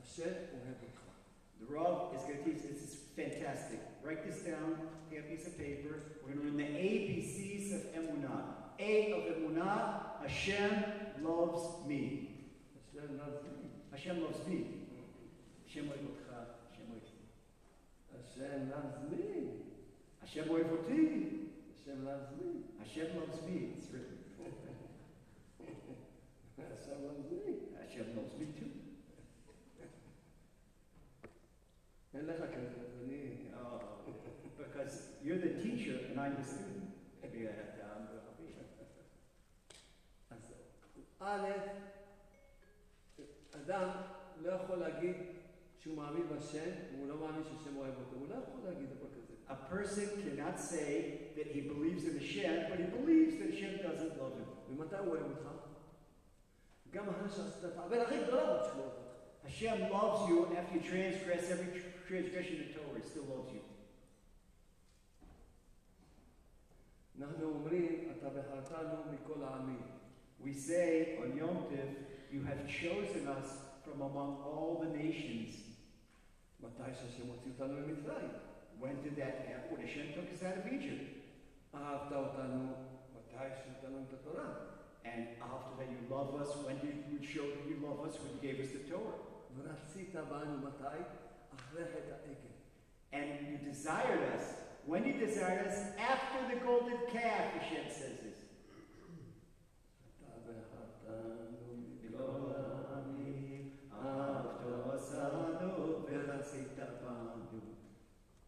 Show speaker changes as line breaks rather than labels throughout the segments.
Hashem
The Rav is going to teach. This is fantastic. Write this down. Take a piece of paper. We're going to learn the ABCs of Emunah. A of Emunah, Hashem loves me.
Hashem loves me.
Hashem loves me. Hashem oivotcha. Hashem oivotcha. Hashem
loves me.
Hashem oivoti. Hashem
loves me.
Hashem loves me. It's written.
Hashem loves me.
Hashem loves me too.
אין לך כזה, אז אני...
Oh, because you're the teacher and I'm the student. Maybe I have to um,
אז א', אדם לא יכול להגיד שהוא מאמין בשם, והוא לא מאמין שהשם אוהב אותו. הוא לא יכול להגיד דבר כזה.
A person cannot say that he believes in Hashem, but he believes that Hashem doesn't love him.
ומתי הוא אוהב אותך? גם אחרי שעשית את העבירה הכי גדולה הזאת שלו אוהב אותך.
Hashem loves you after you transgress every tr- transgression of Torah, still loves you. We say on Yom Tiv, you have chosen us from among all the nations. When did that happen? When Hashem took us out of Egypt. And after that, you love us. When did you show that you love us? When you gave us the Torah. And you desired us. When you desired us, after the golden calf, Hashem says this.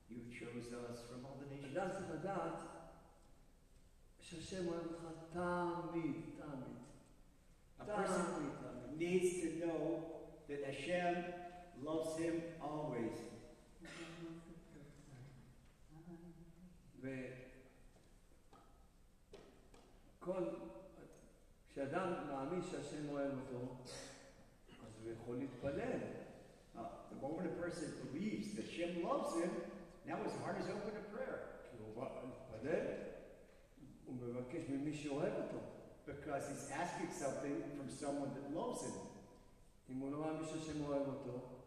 You chose us from all the nations. A person needs to know that Hashem loves him always.
וכל, כשאדם מאמין שהשם אוהב אותו, אז הוא יכול להתפלל.
Uh, the moment a person believes that Hashem loves him, now his heart is open to prayer.
כי הוא בא להתפלל, הוא מבקש ממי שאוהב אותו.
Because he's asking something from someone that loves him.
אם הוא לא מאמין שהשם אוהב אותו,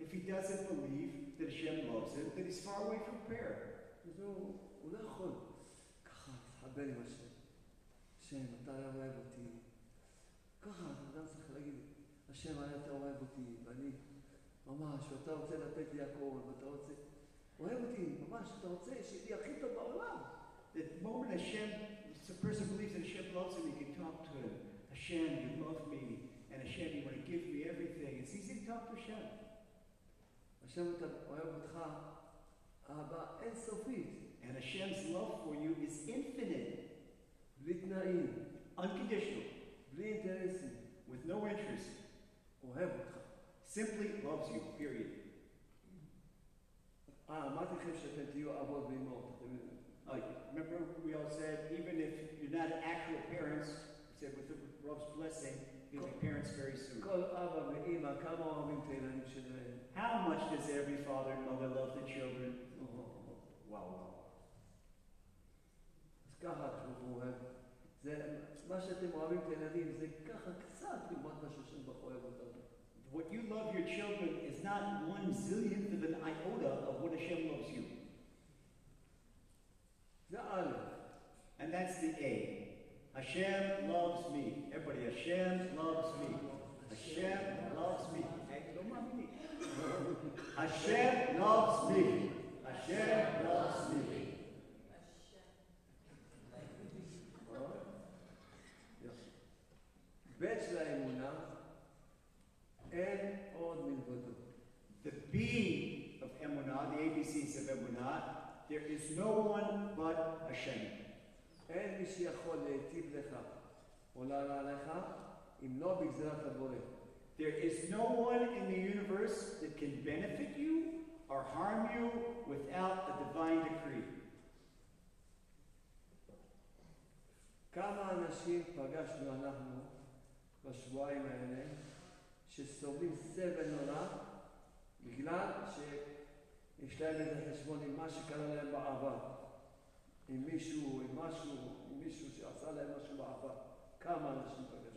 If he doesn't believe that Hashem loves him, then he's far away from prayer.
אז הוא, הוא לא יכול ככה להתחבר עם השם. השם, אתה אוהב אותי. ככה, אדם צריך להגיד, השם, אתה אוהב אותי, ואני ממש, ואתה רוצה לתת לי הכל, ואתה רוצה... אוהב אותי, ממש, אתה רוצה שיהיה לי הכי טוב בעולם.
The moment Hashem, a person believes that Hashem loves him, he can talk to him. Hashem, you love me. and Hashem, you want to give me everything. It's easy to talk to Hashem.
Hashem Abba and Sofit.
And Hashem's love for you is infinite. Unconditional. With no interest. Simply loves you, period.
Ah,
like, remember we all said, even if you're not actual parents, we said with the Rav's blessing, you'll be parents very soon.
כל אבא ואימא, כמה אוהבים את הילדים שלהם.
How much does every father and mother love the children? Wow, wow.
אז ככה הקדוש ברוך הוא אוהב. זה, מה שאתם אוהבים את הילדים זה ככה קצת לעומת מה שהשם ברוך הוא אוהב אותנו.
What you love your children is not one zillionth of an iota of what Hashem loves you.
זה א',
And that's the A. Hashem loves me. Everybody, Hashem loves me. Hashem loves me. Hey, don't mind me. Hashem loves me. Hashem loves me.
ב' של האמונה, אין עוד מלבדו.
The B of Emunah, the ABCs of Emunah, there is no one but Hashem.
אין מי שיכול להיטיב לך או להרע לך אם לא בגזירת הבורא.
There is no one in the universe that can benefit you or harm you without a divine decree.
כמה אנשים פגשנו אנחנו בשבועיים האלה שסובלים סבל נורא בגלל שיש להם איזה חשבון עם מה שקרה להם בעבר. עם מישהו, עם משהו, עם מישהו שעשה להם משהו בעבר. כמה אנשים פגשנו.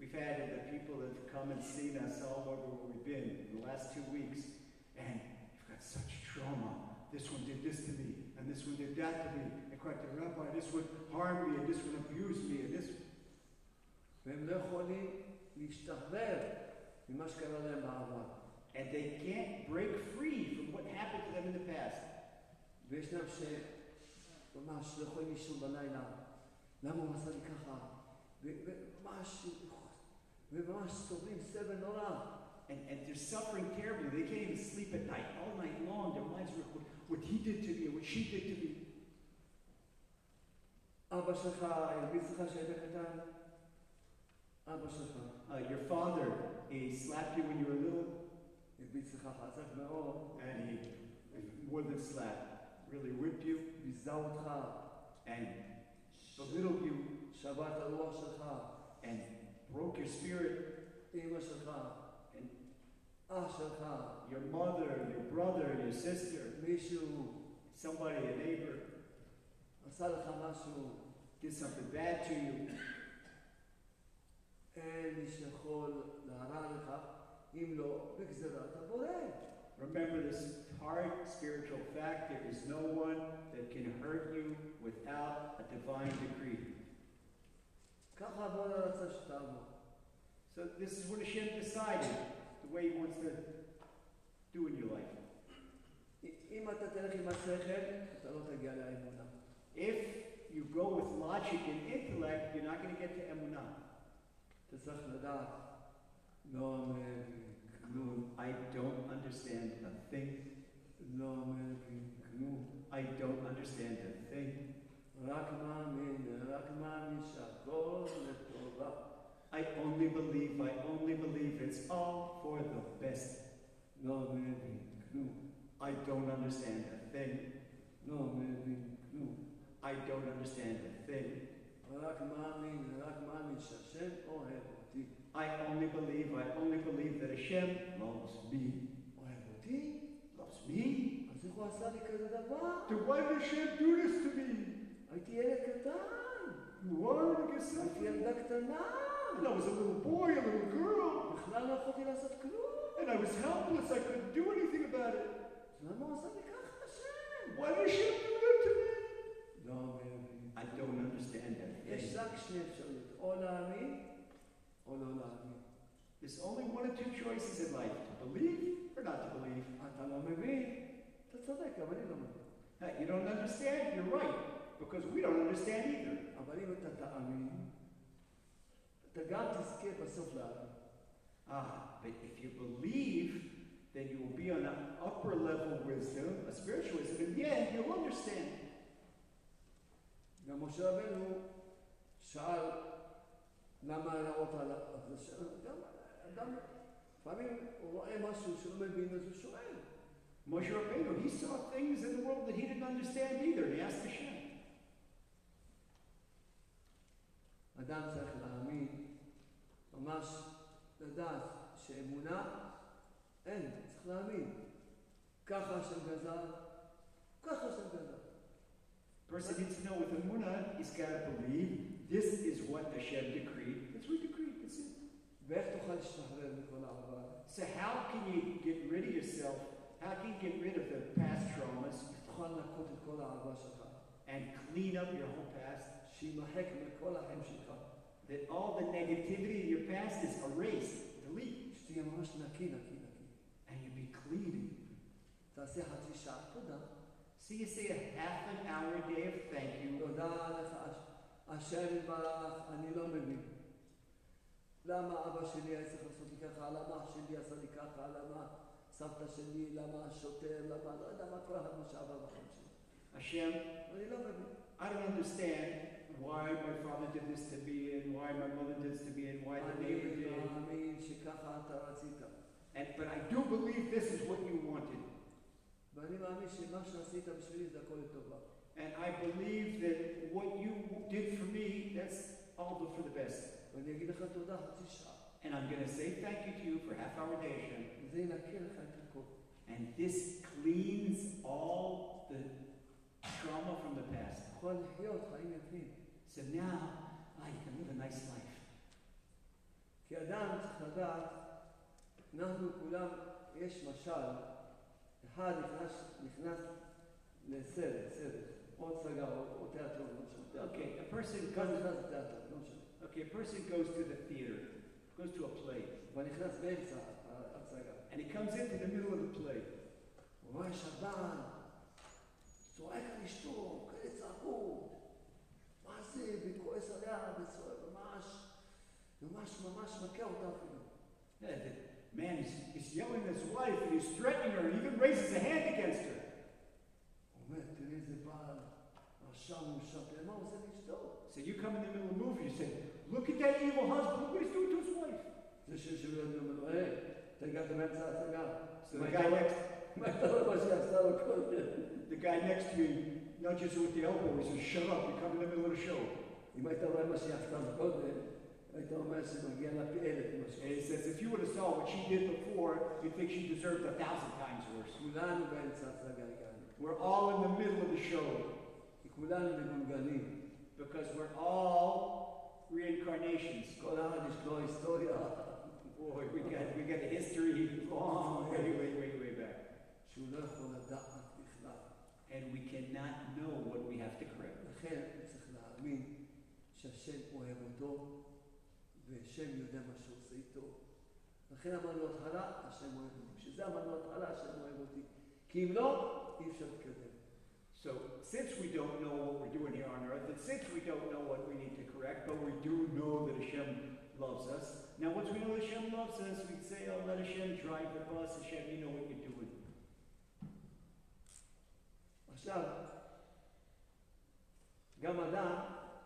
We've had the people that have come and seen us all over where we've been in the last two weeks, and you've got such trauma. This one did this to me, and this one did that to me. And quite the rabbi, this one harmed me, and this one abused me, and this.
והם לא יכולים להשתחרר ממה שקרה להם בעבר.
And they can't break free from what happened to them in the past.
וישנם שממש לא יכולים לישון בלילה. למה הוא עשה לי ככה? ו- וממש, וממש סובלים סבל נורא.
And, and they're suffering terribly. They can't even sleep at night. All night long, their minds are what, what he did to me, or what she did to me.
אבא שלך הרביץ לך כשהיית קטן? אבא שלך
Uh, your father, he slapped you when you were little,
הרביץ לך חזק מאוד,
and he, more than slap, really whipped you
ביזה אותך,
and belittled you
שבר את הרוח שלך,
and broke your spirit.
אמא שלך,
And
אח שלך,
your mother, your brother, your sister,
מישהו
somebody, a neighbor,
עשה לך משהו,
did something bad to you.
אין מי שיכול להרע לך אם לא בגזירת הבורא.
Remember this hard spiritual fact there is no one that can hurt you without a divine decree.
ככה הבורא רצה שתעבור.
So this is what Hashem decided, the way He wants to do in your life.
אם אתה תלך עם השכל, אתה לא תגיע לאמונה.
If you go with logic and intellect, you're not going to get to emunah.
אתה צריך לדעת, לא GNU.
I don't understand a thing.
GNU.
I don't understand a thing. I only believe, I only believe it's all for the best.
GNU.
I don't understand a thing.
GNU.
I don't understand a thing. I only believe. I only believe that Hashem loves me.
אוהב אותי?
Loves me?
אז איך הוא עשה לי כזה דבר?
Then why did Hashem do this to me?
הייתי ילד קטן,
Why did I get
הייתי
suffering?
ילדה קטנה,
And I was a little boy, a little girl,
בכלל לא יכולתי לעשות כלום.
and I was helpless. I couldn't do anything about it.
אז למה הוא עשה לי ככה, השם?
Why did Hashem do that to me?
לא מבין.
I don't understand that.
יש
thing.
רק שני אפשרויות, או להאמין או לא להאמין.
There's only one or two choices in life to believe or not to believe.
אתה לא מבין? אתה צודק, גם אני לא מבין.
Now, you don't understand, you're right, because we don't understand either.
אבל אם אתה תאמין, אתה גם תזכה בסוף להאמין.
Ah, but if you believe, then you will be on an upper level wisdom, a spiritual wisdom, and yeah, you'll understand.
גם משה רבנו שאל למה הרעות על אז השם- גם אדם, לפעמים הוא רואה משהו שלא מבין אז הוא שואל.
Moshe Rabbeinu, he saw things in the world that he didn't understand either. He asked Hashem.
אדם צריך להאמין, ממש לדעת שאמונה אין, צריך להאמין. ככה השם גזר, ככה השם גזר.
Person needs to know with Amunah, he's got to believe this is what Hashem decreed. That's what he decreed. so how can you get rid of yourself? How can you get rid of the past traumas? And clean up your whole past. That all the negativity of your past is erased, delete. And you be clean. So you say a half an hour a day of thank you.
למה אבא שלי היה צריך לעשות לי ככה? למה אח שלי עשה לי ככה? למה סבתא שלי? למה השוטר? למה? לא יודע מה כל אחד מה שעבר בחיים שלי.
Hashem,
אני לא מבין.
I don't understand why my father did this to me and why my mother did this to me and why the neighbor
אני
did.
מאמין שככה אתה רצית.
And, but I do believe this is what you wanted.
ואני מאמין שמה שעשית בשבילי זה הכל לטובה.
And I believe that what you did for me, that's all for the best.
ואני אגיד לך תודה חצי שעה.
And I'm going to say thank you to you for half hour day, Hashem.
וזה ינקה לך את הכל.
And this cleans all the trauma from the past.
יכול לחיות חיים יפים.
So now, ah, you can live a nice life.
כי כי אדם צריך לדעת, אנחנו כולם, יש משל, אחד נכנס, נכנס לסרט, סרט, או הצגה, או, או תיאטרון, לא משנה. תיאטרון.
Okay, a person
אחד
comes.
נכנס לתיאטרון, לא משנה.
Okay, a person goes to the theater, goes to a play,
אבל נכנס באמצע ההצגה.
and he comes into the middle of the play.
הוא רואה שהבעל צועק על אשתו, כאלה צעקות. מה זה? וכועס עליה, וצועק, ממש, ממש ממש מכה אותה אפילו.
Yeah, the man is, is yelling at his wife and he's threatening her and even raises a hand against her.
הוא אומר, תראי איזה בעל רשע מורשע, תראה מה הוא עושה לאשתו.
So you come in the middle of the movie, you say, Look at that evil husband. Look what he's doing to his wife.
Tego demenca, tego.
So the guy next. the guy next to me nudges her with the elbow. He says, "Shut up! You're coming in the middle of the show." And he says, if you would have saw what she did before, you'd think she deserved a thousand times worse. We're all in the middle of the show. Because we're all reincarnations.
כל אחד יש לו היסטוריה
Boy, we got we got a history long way, way, way, way back.
שהוא לא יכול לדעת בכלל.
And we cannot know what we have to correct.
לכן צריך להאמין שהשם אוהב אותו, והשם יודע מה שהוא עושה איתו. לכן אמרנו התחלה, השם אוהב אותי. בשביל זה אמרנו התחלה, השם אוהב אותי. כי אם לא, אי אפשר להתקדם.
So since we don't know what we're doing here on earth, and since we don't know what we need to correct, but we do know that Hashem loves us. Now once we know Hashem loves us, we say, oh, let Hashem drive the bus. Hashem, you know what you're doing.
עכשיו, גם אדם,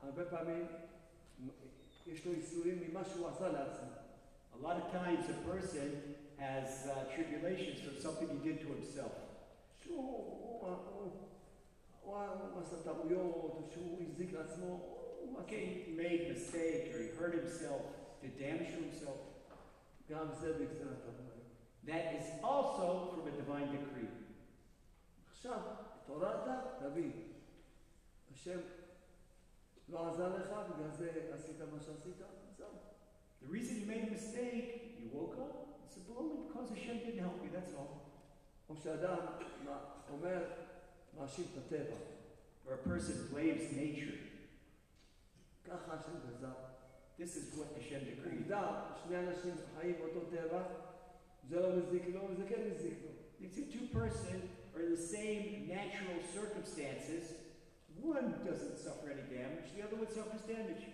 הרבה פעמים, יש לו ייסורים ממה שהוא עשה לעצמו.
A lot of times a person has uh, tribulations from something he did to himself.
שהוא הוא, הוא, הוא, הוא, הוא עשה טעויות, או שהוא הזיק לעצמו, הוא עשה.
Okay, he made a mistake or he hurt himself, did damage to himself.
גם זה בגזרת המים.
That is also from a divine decree.
עכשיו, התעוררת, תבין. השם לא עזר לך, בגלל זה עשית מה שעשית, זהו.
The reason you made a mistake, you woke up, it's only because Hashem didn't help you, that's all.
או שאדם מה- אומר, מאשים את הטבע.
Or a person blames nature.
ככה השם גזר.
This is what Hashem decreed.
עובדה, שני אנשים חיים באותו טבע, זה לא מזיק לו וזה כן מזיק לו.
It's a two person are in the same natural circumstances. One doesn't suffer any damage, the other one suffers damage.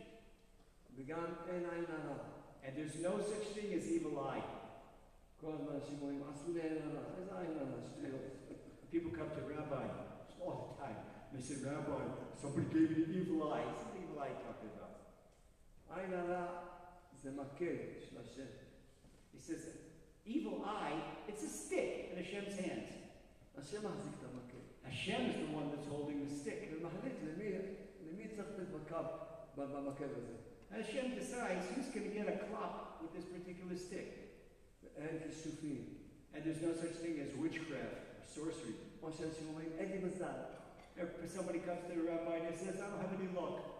וגם אין עין הרע.
And there's no such thing as evil eye.
כל הזמן אנשים אומרים, עשו לי עין הרע. איזה עין הרע? שטויות.
People come to Rabbi all the time. They say, Rabbi, somebody gave me an evil eye. What's an evil eye talking about?
עין הרע זה מקל של השם.
He says, evil eye, it's a stick in Hashem's hands.
השם מחזיק את המקל.
Hashem is the one that's holding the stick.
ומחליט למי, למי צריך לתת בקו, ב- במקל הזה.
Hashem decides who's going to get a clop with this particular stick.
ואין כישופים.
And there's no such thing as witchcraft or sorcery.
כמו שאנשים אומרים, אין לי מזל.
If somebody comes to the rabbi and says, I don't have any luck.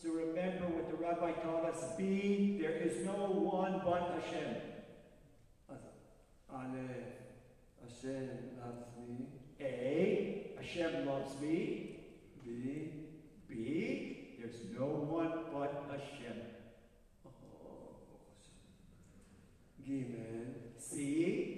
So remember what the rabbi taught us be there is no one but Hashem.
Aleph, Hashem loves me.
A, Hashem loves me.
B,
B, there's no one but Hashem.
Oh, Gimel,
C,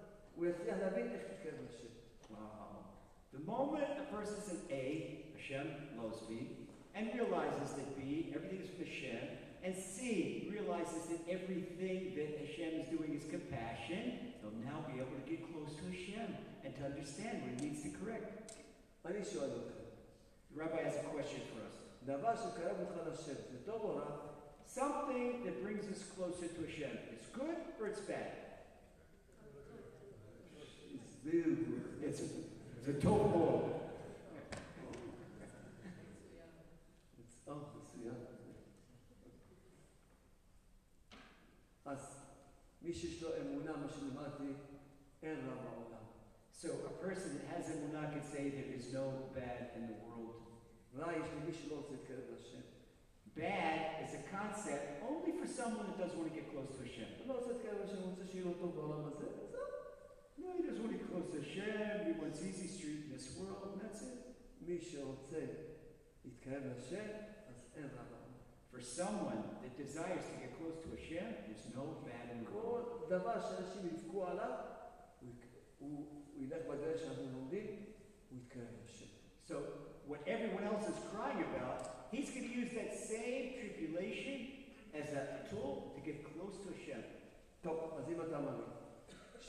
The moment a person is in A, Hashem loves B, and realizes that B, everything is from Hashem, and C realizes that everything that Hashem is doing is compassion, they'll now be able to get close to Hashem and to understand what he needs to correct.
Let me show you.
The rabbi has a question
for us.
Something that brings us closer to Hashem. It's good or it's bad?
הסבירו.
It's, it's a tov מאוד.
מצער מסוים. אז מי שיש לו אמונה, מה שלימדתי, אין רע בעולם.
So a person that has emunah could say there is no bad in the world.
רע יש למי שלא רוצה להתקרב להשם.
Bad is a concept only for someone that doesn't want to get close to Hashem.
הוא לא רוצה להתקרב להשם, הוא רוצה שיהיה לו טוב בעולם הזה.
no, he does what close calls Hashem, he wants easy street in this world, and that's it. For someone that desires to get close to Hashem, there's no bad in the world. So, what everyone else is crying about, he's going to use that same tribulation as a tool to get close to Hashem.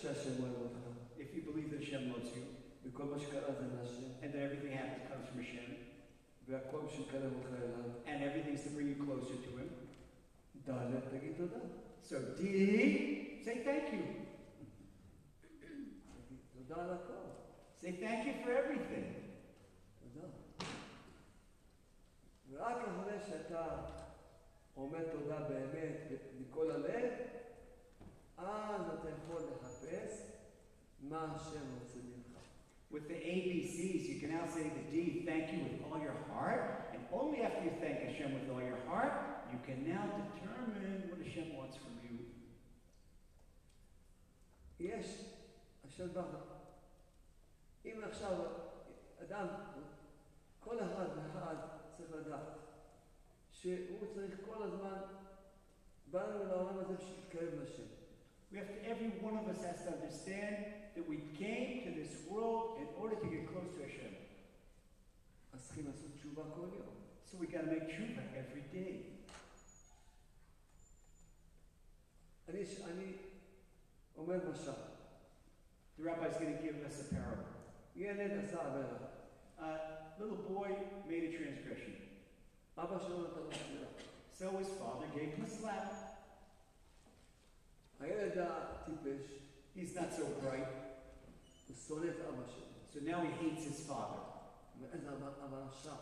טוב, אז אם אתה מאמין שהשם אוהב אותך,
If you believe that Hashem loves you,
וכל מה שקרה זה מהשם,
and that everything happens comes from Hashem,
והכל בשביל לקרב אותך אליו,
and everything's to bring you closer to Him.
ד' תגיד תודה.
So D, say thank you.
תגיד תודה על הכל.
Say thank you for everything.
תודה. ורק אחרי שאתה אומר תודה באמת מכל הלב, אז אתה יכול לחפש מה השם רוצה ממך.
With the ABCs, you can now say the D, thank you with all your heart, and only after you thank Hashem with all your heart, you can now determine what Hashem wants from you.
יש, השם ברוך, אם עכשיו אדם, כל אחד ואחד צריך לדעת שהוא צריך כל הזמן, באנו לעולם הזה בשביל להתקרב לשם.
We have to, every one of us has to understand that we came to this world in order to get close to Hashem.
אז צריכים לעשות תשובה כל יום.
So we got to make tshuva every day.
אני, אני אומר משל,
The rabbi is going to give us a parable.
ילד עשה עבירה,
A little boy made a transgression.
אבא שלו נתן לו סטירה.
So his father gave him a slap.
הילד הטיפש,
He's not so bright.
הוא שונא את אבא שלו.
So now he hates his father.
ואיזה אבא אבא רשע.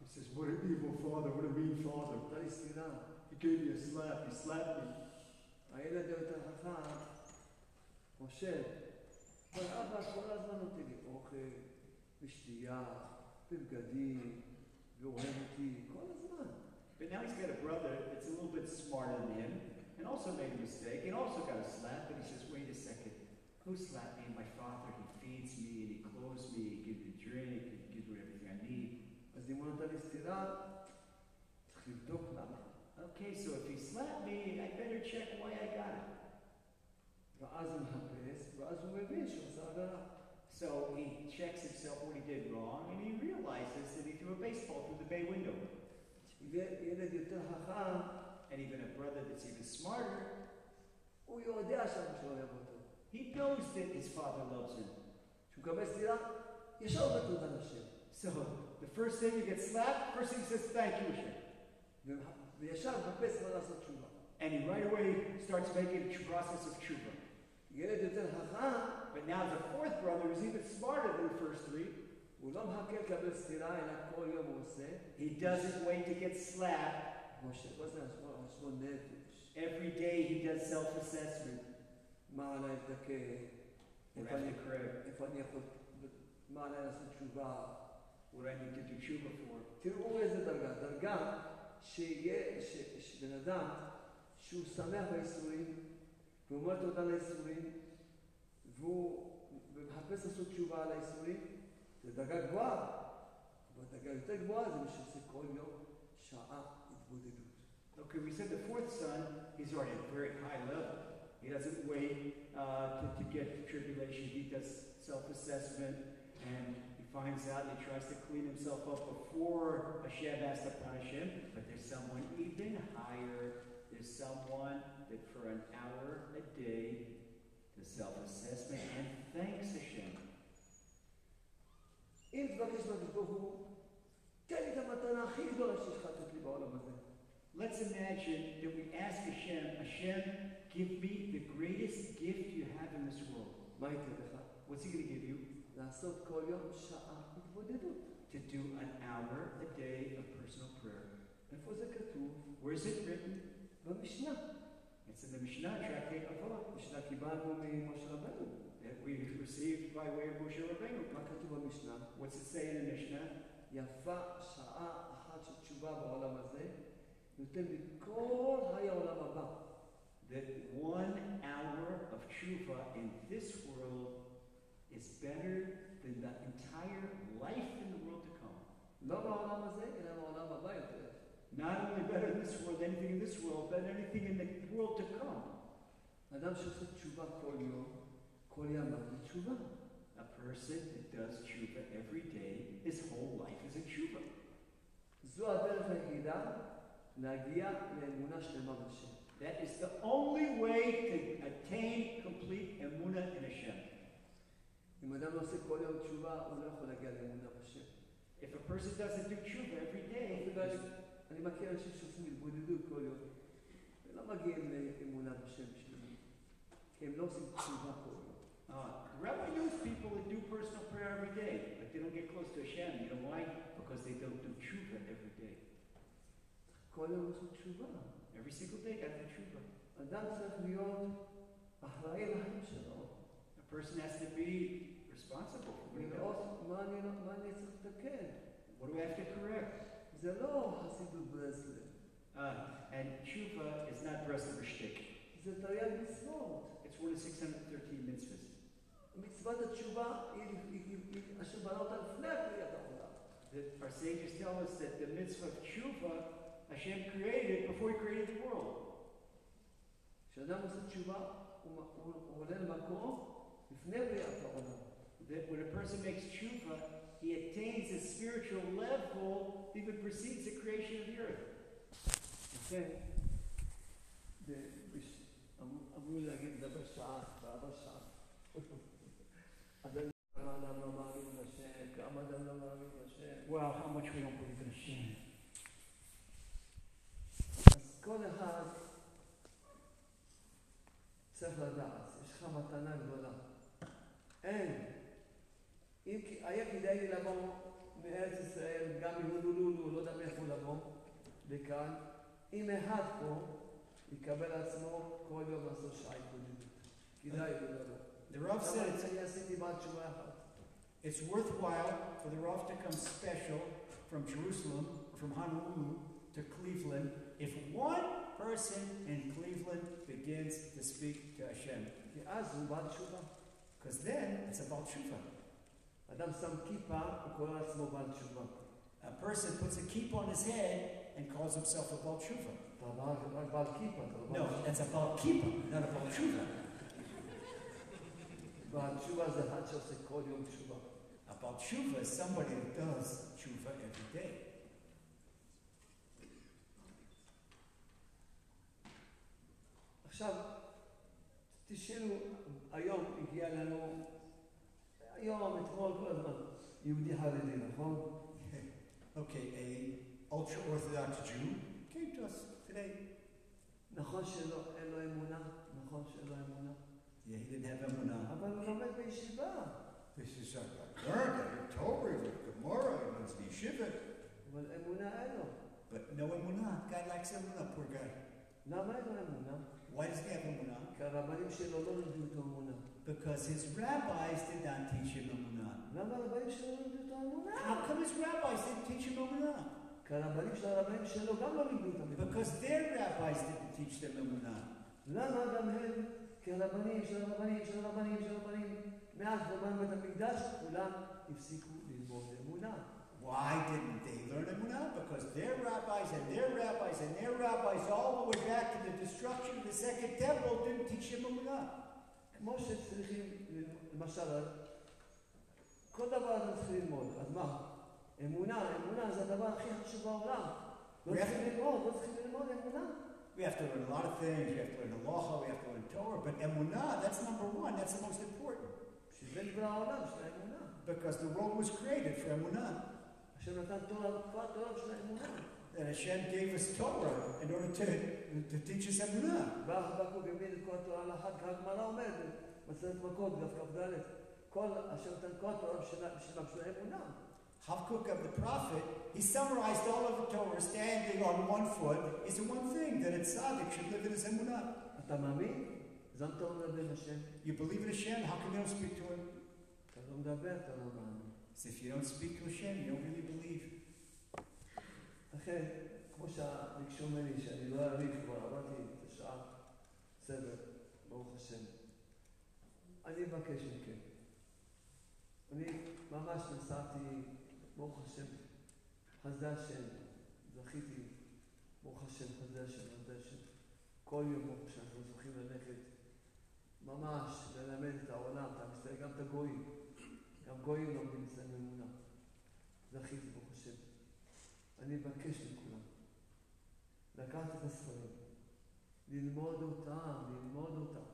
He says, What an evil father, what a mean father.
נתן לי סטירה.
He gave me a slap, he slapped me.
הילד היותר חכם חושב, אבל אבא כל הזמן נותן לי אוכל, ושתייה, ובגדים, ואוהב אותי, כל הזמן.
But now he's got a brother that's a little bit smarter than him, and also made a mistake, and also got a slap, but he says, Wait a second. Who slapped me? My father. He feeds me, and he clothes me, he gives me drink, he gives me everything I need.
אז אם הוא נתן לי סטירה, צריך לבדוק למה.
Okay, so if he slapped me, I better check why I got it.
ואז הוא מחפש, ואז הוא מבין שהוא עשה עבירה.
So he checks himself what he did wrong, and he realizes that he threw a baseball through the bay window.
וילד יותר חכם,
and even a brother that's even smarter, he knows that his father loves him. So, the first thing you get slapped, first thing he says, thank you, Hashem. And he right away starts making the process of tshuva. But now the fourth brother is even smarter than the first three. He doesn't wait to get slapped.
משה, מה זה חשבון חשבון נפש?
Every day he does self-assessment.
מה עליי לדכא?
What
איפה
I have
אני-
to correct,
איפה אני יכול... מה עליי לעשות תשובה?
what I need to do tshuva for.
תראו איזה דרגה. דרגה שיהיה, ש- שבן אדם, שהוא שמח בייסורים, והוא אומר תודה לייסורים, והוא מחפש לעשות תשובה על הייסורים, זה דרגה גבוהה. אבל דרגה יותר גבוהה זה מי שעושה כל יום שעה התבודדות.
Okay, we said the fourth son, he's already at a very high level. He doesn't wait uh, to, to get to tribulation. He does self-assessment and he finds out and he tries to clean himself up before Hashem has to punish him. But there's someone even higher. There's someone that for an hour a day does self-assessment and thanks Hashem.
אם תבקש מהקדוש ברוך הוא, תן לי את המתנה הכי הכי גדולה שיש לך לתת לי בעולם הזה.
Let's imagine that we ask Hashem, Hashem, give me the greatest gift you have in this world.
מה ייתן לך?
What's he going to give you?
לעשות כל יום שעה התבודדות.
To do an hour a day of personal prayer.
איפה זה כתוב?
Where is it written?
במשנה.
It's in the Mishnah, Tractate Avot,
משנה קיבלנו ממשה רבנו.
that we received by way of Moshe Rabbeinu.
מה כתוב במשנה?
What's it say in the Mishnah?
יפה שעה אחת של תשובה בעולם הזה, נותן לי כל חיי העולם הבא.
That one hour of tshuva in this world is better than the entire life in the world to come.
לא בעולם הזה, אלא בעולם הבא יותר.
Not only better in this world, anything in this world, but anything in the world to come.
אדם שעושה תשובה כל יום, כל ימיו זה תשובה.
A person that does tshuva every day, his whole life is a tshuva.
זו הדרך היחידה להגיע לאמונה שלמה בשם.
That is the only way to attain complete emunah in Hashem.
אם אדם לא עושה כל יום תשובה, הוא לא יכול להגיע לאמונה בשם.
If a person doesn't do tshuva every day,
אפילו אני- אני מכיר אנשים שעושים התבודדות כל יום, ולא מגיעים לאמונה בשם שלמה. כי הם לא עושים תשובה כל יום.
uh, Rabbi knows people that do personal prayer every day, but they don't get close to Hashem. You know why? Because they don't do tshuva every day.
כל יום לעשות תשובה.
Every single day, got to do tshuva.
אדם צריך להיות אחראי לחיים שלו,
A person has to be responsible for what he does.
ולראות מה אני, לא- מה אני צריך לתקן.
What do I have to correct?
זה לא חסידות ברסלב,
Uh, and tshuva is not Breslover shtick.
זה תרי"ג מצוות.
It's one of 613 mitzvahs.
מצוות התשובה היא, היא, היא, היא אשר בנה אותה לפני בריאת העולם.
That our sages tell us that the mitzvah of tshuva, Hashem created before He created the world.
כשאדם עושה תשובה, הוא, הוא, הוא עולה למקום לפני בריאת העולם.
That when a person makes tshuva, he attains a spiritual level that even precedes the creation of the earth.
לכן, ב- בש- אמרו- אמרו להגיד לדבר שעה, ועבר שעה. אדם כמה אדם לא מאמין לשם, כמה אדם לא מאמין לשם.
Well, how much we don't believe
כל אחד צריך לדעת, יש לך מתנה גדולה. אין. אם כי- היה כדאי לי לבוא מארץ ישראל, גם מהונולולו, לא יודע מאיפה לבוא, לכאן. אם אחד פה יקבל עצמו כל יום לעשות שעה התבודדות. כדאי לי לבוא.
The Rav said it's,
אני עשיתי בעד תשובה אחת.
it's worthwhile for the Rav to come special from Jerusalem, from Honolulu to Cleveland, if one person in Cleveland begins to speak to Hashem. Because then it's about tshuva. A person puts a kippah on his head and calls himself a Baal tshuva. No, that's about kippah, not about tshuva. About tshuva is somebody who does tshuva every day.
עכשיו, תשאלו, היום הגיע לנו, היום, אתמול, כל הזמן, יהודי חרדי, נכון?
Okay, a ultra Orthodox Jew came to us today.
נכון שלא, אין לו אמונה? נכון שאין לו אמונה?
Yeah, he didn't have emunah.
אבל הוא לומד בישיבה.
This is something I learned. I heard Torah, I heard Gemara, I learned the yeshiva.
אבל אמונה אין לו.
But no emunah. Guy lacks emunah, poor guy.
למה אין לו אמונה?
Why does he have emunah?
כי הרבנים שלו לא לימדו אותו אמונה.
Because his rabbis did not teach him emunah.
למה הרבנים שלו לא לימדו אותו אמונה?
How come his rabbis didn't teach him emunah?
כי הרבנים של הרבנים שלו גם לא לימדו אותם אמונה.
Because their rabbis didn't teach them emunah.
למה גם הם, כרבנים של הרבנים של הרבנים של הרבנים, מאז חורבן בית המקדש, כולם הפסיקו ללמוד אמונה.
Why didn't they learn emunah? Because their rabbis and their rabbis and their rabbis all the way back to the destruction of the second temple didn't teach them emunah.
כמו שצריכים, ללמוד, למשל, כל דבר אנחנו צריכים ללמוד, אז מה? אמונה, אמונה זה הדבר הכי חשוב בעולם. לא
We have-
צריכים ללמוד, לא צריכים ללמוד אמונה.
We have to learn a lot of things. We have to learn halacha. We have to learn Torah. But emunah, that's number one. That's the most important.
בשביל זה נברא העולם, של האמונה.
Because the world was created for emunah.
השם נתן תורה, כל התורה של האמונה.
And Hashem gave us Torah in order to, to teach us Emunah.
בא חבקוק העמיד את כל התורה על אחת, כך הגמרא אומרת, במסכת מכות, דף כ"ד, כל אשר נתן כל התורה בשביל בשביל בשביל האמונה.
Habakkuk of the prophet, he summarized all of the Torah standing on one foot is the one thing that a tzaddik should live in his emunah.
אתה מאמין? אז למה אתה לא מדבר עם השם?
You believe in Hashem, how come you don't speak to him? So if you don't speak to Hashem, you don't really believe.
לכן, כמו שביקשו ממני שאני לא אריב, כבר עברתי את השעה, בסדר, ברוך השם. אני מבקש מכם. אני ממש נסעתי, ברוך השם, חסדי השם, זכיתי, ברוך השם, חסדי השם, חסדי השם. כל יום שאנחנו זוכים ללכת, ממש ללמד את העולם, גם את הגויים, גם גויים לומדים אצלם אמונה. זכיתי ברוך השם. אני מבקש מכולם לקחת את הספרים, ללמוד אותם, ללמוד אותם.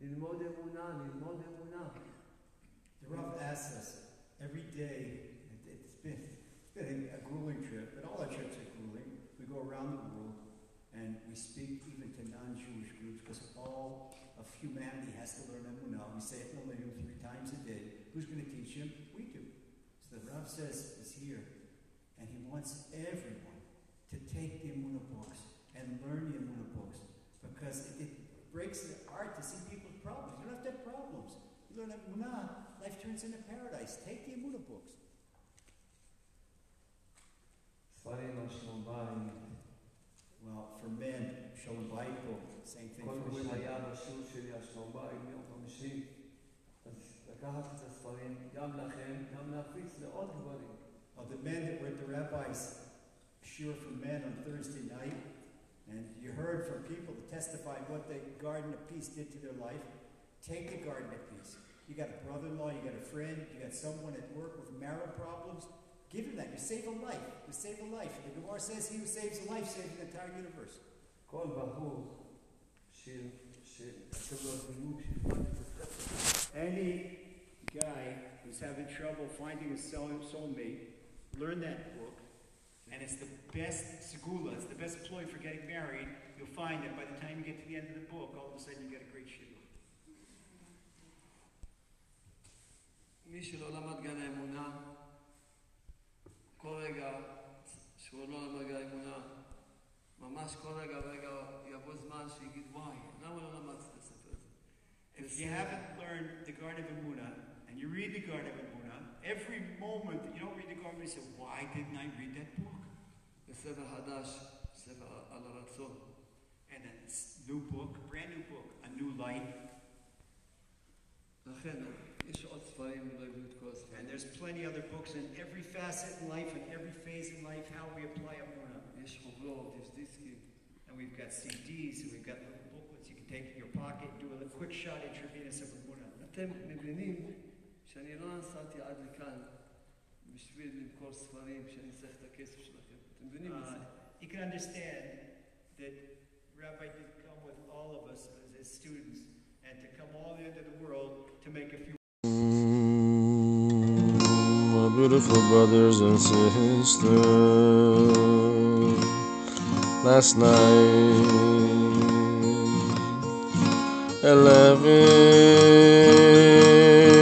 ללמוד אמונה, ללמוד אמונה.
The Rav asks us every day, it's been, it's been a grueling trip, but all our trips are grueling. We go around the world and we speak even to non-Jewish groups because all of humanity has to learn Emunah. We say it no three times a day. Who's going to teach him? We do. So the Rav says is here, and he wants everyone to take the Amunah books and learn the Amunah books because it, it, breaks the art to see people's problems. You don't have to have problems. You learn Amunah, life turns into paradise. Take the Amunah books. Well, for men, Shalom Bayit book, same thing for women.
לקחת את הספרים, גם לכם, גם להפיץ לעוד גברים.
Well, the men that were the rabbi's shiur for Men on Thursday night, and you heard from people that testified what the Garden of Peace did to their life. Take the Garden of Peace. You got a brother-in-law, you got a friend, you got someone at work with marrow problems. Give him that. You save a life. You save a life. The Gemara says he who saves a life saves the entire universe.
כל בחור
Any guy who's having trouble finding a soul- soulmate, learn that book, and it's the best segula, it's the best ploy for getting married. You'll find that by the time you get to the end of the book, all of a sudden you get a great shidduch.
מי שלא למד גן האמונה, כל רגע שהוא לא למד גן האמונה, ממש כל רגע ורגע יבוא זמן שיגיד, וואי, למה לא למדתי את הספר הזה?
If you haven't learned the Garden of Emunah, and you read the Garden of Emunah, every moment you don't read the Garden, you say, why didn't I read that book?
The Sefer Hadash, Sefer Al
Ratzon. And a new book, brand new book, a new light. And there's plenty other books in every facet in life, in every phase in life, how we apply
Amunah.
And we've got CDs, and we've got little booklets you can take in your pocket and do a quick shot intravenous of
Amunah. שאני לא נסעתי עד לכאן בשביל למכור ספרים שאני צריך את הכסף שלכם. אתם מבינים את זה?
Uh, you can understand that Rabbi did come with all of us as his students and to come all the way to the world to make a few mm,
My beautiful brothers and sisters, last night, 11.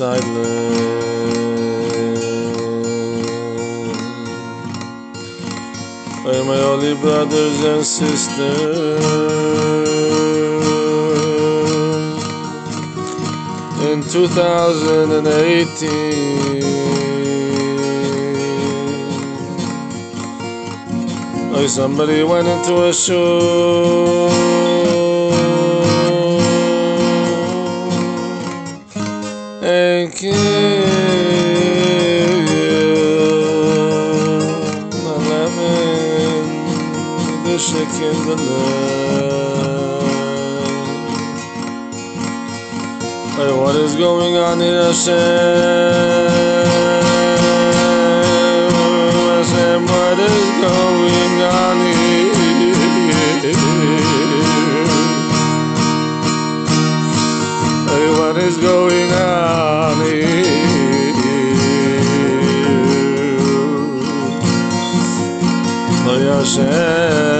silent. By my holy brothers and sisters in 2018. Oh, somebody went into a show eleven, the. Hey, what is going on in Hashem? Hashem, what is going on here? Hey, what is going Yeah.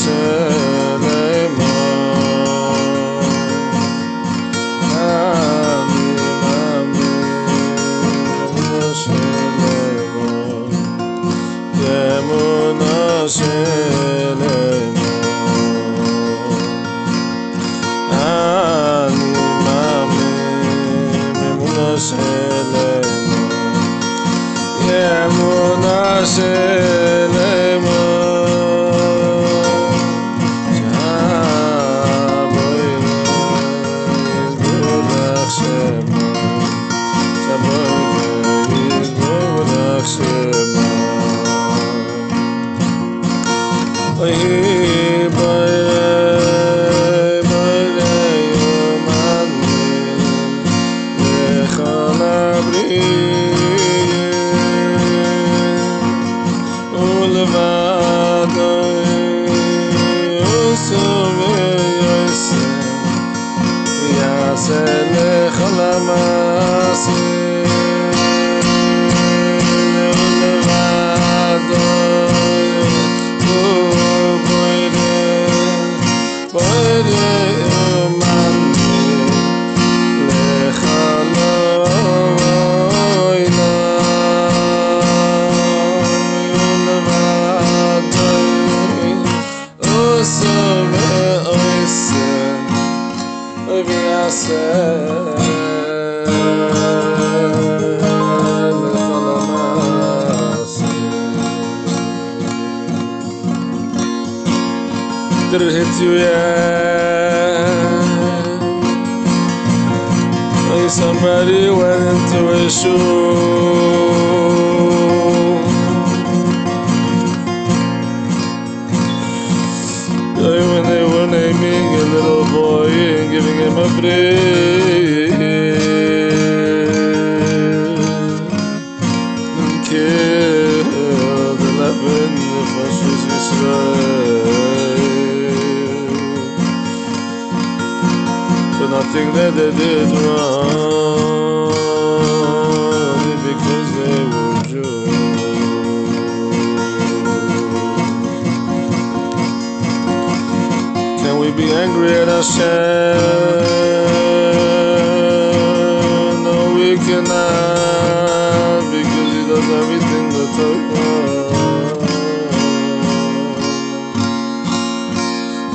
Jesus. They were naming a little boy and giving him a Israel. For nothing that they did wrong, Hashem? No, we cannot, because He does everything the Torah.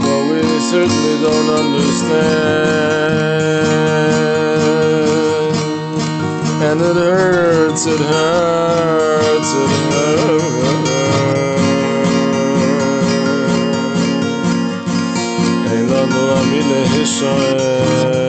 But we certainly don't understand. And it hurts, it hurts, sun.